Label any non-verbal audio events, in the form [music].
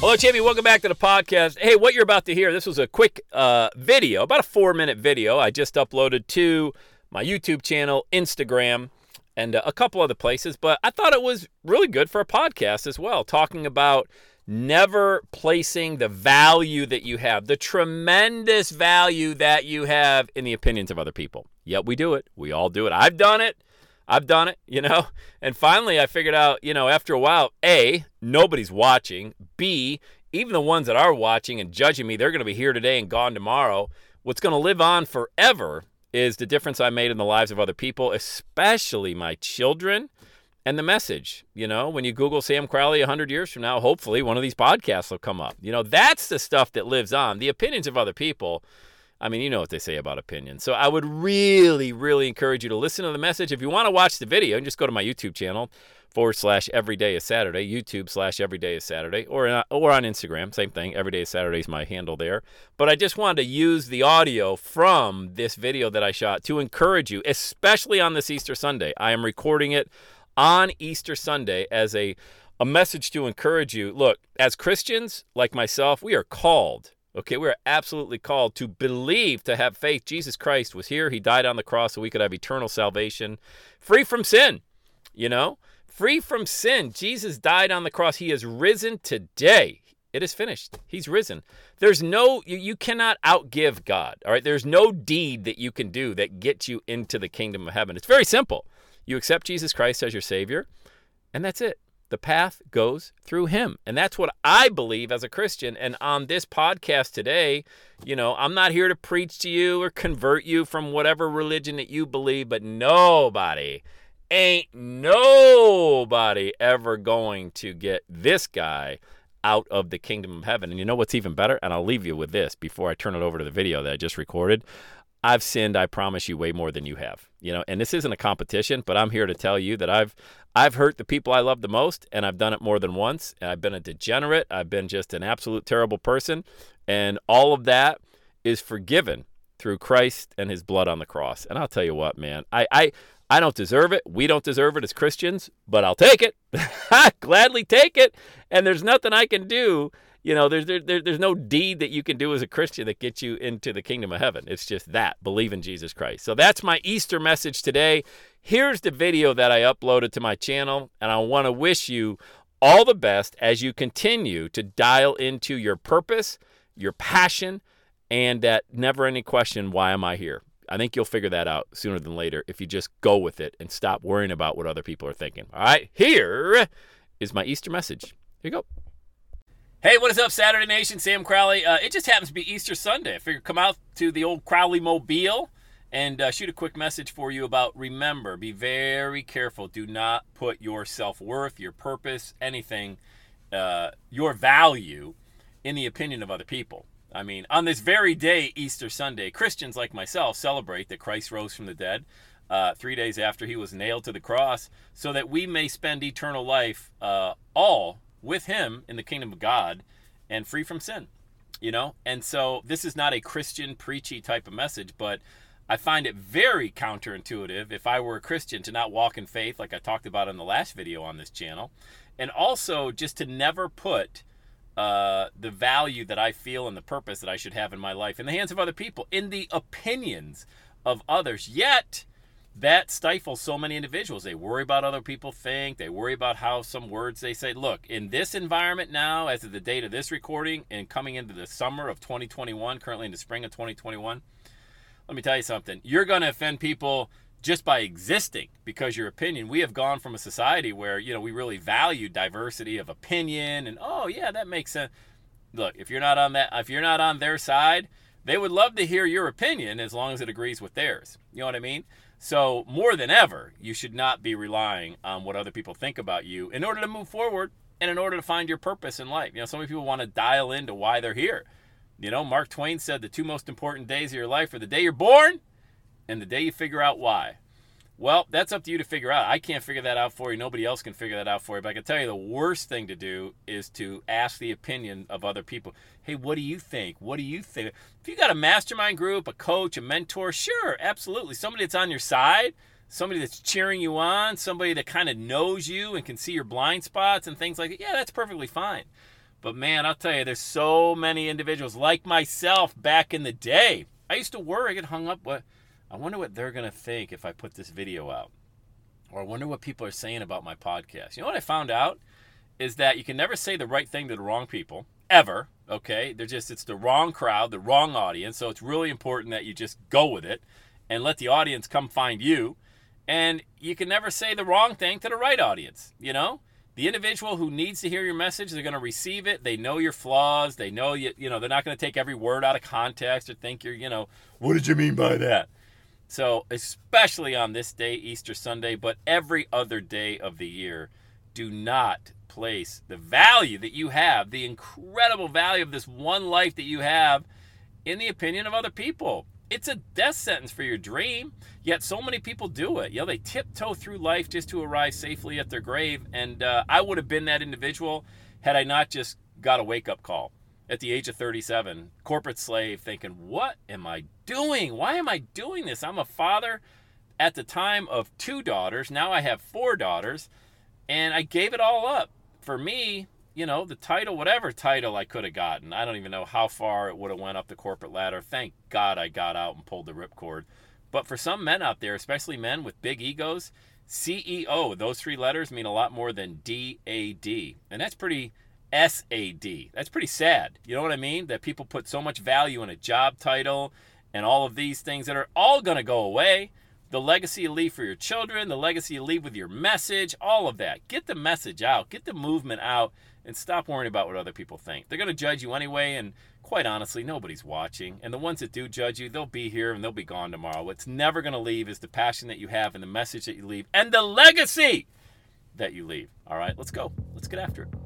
Hello, Jamie. Welcome back to the podcast. Hey, what you're about to hear, this was a quick uh, video, about a four minute video I just uploaded to my YouTube channel, Instagram, and uh, a couple other places. But I thought it was really good for a podcast as well, talking about never placing the value that you have, the tremendous value that you have in the opinions of other people. Yet we do it. We all do it. I've done it. I've done it, you know? [laughs] And finally, I figured out, you know, after a while, A, nobody's watching. B, even the ones that are watching and judging me, they're going to be here today and gone tomorrow. What's going to live on forever is the difference I made in the lives of other people, especially my children and the message. You know, when you Google Sam Crowley 100 years from now, hopefully one of these podcasts will come up. You know, that's the stuff that lives on. The opinions of other people I mean, you know what they say about opinions. So I would really, really encourage you to listen to the message. If you want to watch the video, just go to my YouTube channel forward slash every day is Saturday, YouTube slash every day is Saturday, or, uh, or on Instagram. Same thing. Every day is Saturday is my handle there. But I just wanted to use the audio from this video that I shot to encourage you, especially on this Easter Sunday. I am recording it on Easter Sunday as a, a message to encourage you. Look, as Christians like myself, we are called Okay, we are absolutely called to believe, to have faith. Jesus Christ was here. He died on the cross so we could have eternal salvation, free from sin, you know, free from sin. Jesus died on the cross. He has risen today. It is finished. He's risen. There's no, you, you cannot outgive God. All right. There's no deed that you can do that gets you into the kingdom of heaven. It's very simple. You accept Jesus Christ as your Savior, and that's it. The path goes through him. And that's what I believe as a Christian. And on this podcast today, you know, I'm not here to preach to you or convert you from whatever religion that you believe, but nobody, ain't nobody ever going to get this guy out of the kingdom of heaven. And you know what's even better? And I'll leave you with this before I turn it over to the video that I just recorded. I've sinned, I promise you, way more than you have. You know, and this isn't a competition, but I'm here to tell you that I've I've hurt the people I love the most, and I've done it more than once. And I've been a degenerate. I've been just an absolute terrible person, and all of that is forgiven through Christ and His blood on the cross. And I'll tell you what, man, I I I don't deserve it. We don't deserve it as Christians, but I'll take it. I [laughs] gladly take it, and there's nothing I can do you know, there's there, there, there's no deed that you can do as a Christian that gets you into the kingdom of heaven. It's just that believe in Jesus Christ. So that's my Easter message today. Here's the video that I uploaded to my channel, and I want to wish you all the best as you continue to dial into your purpose, your passion, and that never any question, why am I here? I think you'll figure that out sooner than later if you just go with it and stop worrying about what other people are thinking. All right, here is my Easter message. Here you go. Hey, what is up, Saturday Nation? Sam Crowley. Uh, it just happens to be Easter Sunday. I figured come out to the old Crowley Mobile and uh, shoot a quick message for you about remember, be very careful. Do not put your self worth, your purpose, anything, uh, your value in the opinion of other people. I mean, on this very day, Easter Sunday, Christians like myself celebrate that Christ rose from the dead. Uh, three days after he was nailed to the cross, so that we may spend eternal life uh, all with him in the kingdom of God and free from sin. You know? And so this is not a Christian preachy type of message, but I find it very counterintuitive if I were a Christian to not walk in faith like I talked about in the last video on this channel. And also just to never put uh, the value that I feel and the purpose that I should have in my life in the hands of other people, in the opinions of others. Yet, that stifles so many individuals. They worry about other people think. They worry about how some words they say. Look, in this environment now, as of the date of this recording, and coming into the summer of 2021, currently in the spring of 2021, let me tell you something. You're going to offend people just by existing because your opinion. We have gone from a society where, you know, we really value diversity of opinion and oh, yeah, that makes sense. Look, if you're not on that if you're not on their side, they would love to hear your opinion as long as it agrees with theirs. You know what I mean? So, more than ever, you should not be relying on what other people think about you in order to move forward and in order to find your purpose in life. You know, so many people want to dial into why they're here. You know, Mark Twain said the two most important days of your life are the day you're born and the day you figure out why. Well, that's up to you to figure out. I can't figure that out for you. Nobody else can figure that out for you. But I can tell you the worst thing to do is to ask the opinion of other people. Hey, what do you think? What do you think? If you got a mastermind group, a coach, a mentor, sure, absolutely. Somebody that's on your side, somebody that's cheering you on, somebody that kind of knows you and can see your blind spots and things like that. Yeah, that's perfectly fine. But man, I'll tell you, there's so many individuals like myself back in the day. I used to worry, I get hung up. What I wonder what they're gonna think if I put this video out, or I wonder what people are saying about my podcast. You know what I found out is that you can never say the right thing to the wrong people ever. Okay, they're just it's the wrong crowd, the wrong audience. So it's really important that you just go with it and let the audience come find you. And you can never say the wrong thing to the right audience. You know the individual who needs to hear your message they're going to receive it they know your flaws they know you you know they're not going to take every word out of context or think you're you know what did you mean by that so especially on this day easter sunday but every other day of the year do not place the value that you have the incredible value of this one life that you have in the opinion of other people it's a death sentence for your dream. Yet so many people do it. You know, they tiptoe through life just to arrive safely at their grave. And uh, I would have been that individual had I not just got a wake up call at the age of 37, corporate slave, thinking, what am I doing? Why am I doing this? I'm a father at the time of two daughters. Now I have four daughters. And I gave it all up. For me, you know, the title, whatever title I could have gotten. I don't even know how far it would have went up the corporate ladder. Thank God I got out and pulled the ripcord. But for some men out there, especially men with big egos, CEO, those three letters mean a lot more than DAD. And that's pretty SAD. That's pretty sad. You know what I mean? That people put so much value in a job title and all of these things that are all going to go away the legacy you leave for your children, the legacy you leave with your message, all of that. Get the message out, get the movement out, and stop worrying about what other people think. They're going to judge you anyway, and quite honestly, nobody's watching. And the ones that do judge you, they'll be here and they'll be gone tomorrow. What's never going to leave is the passion that you have and the message that you leave and the legacy that you leave. All right, let's go. Let's get after it.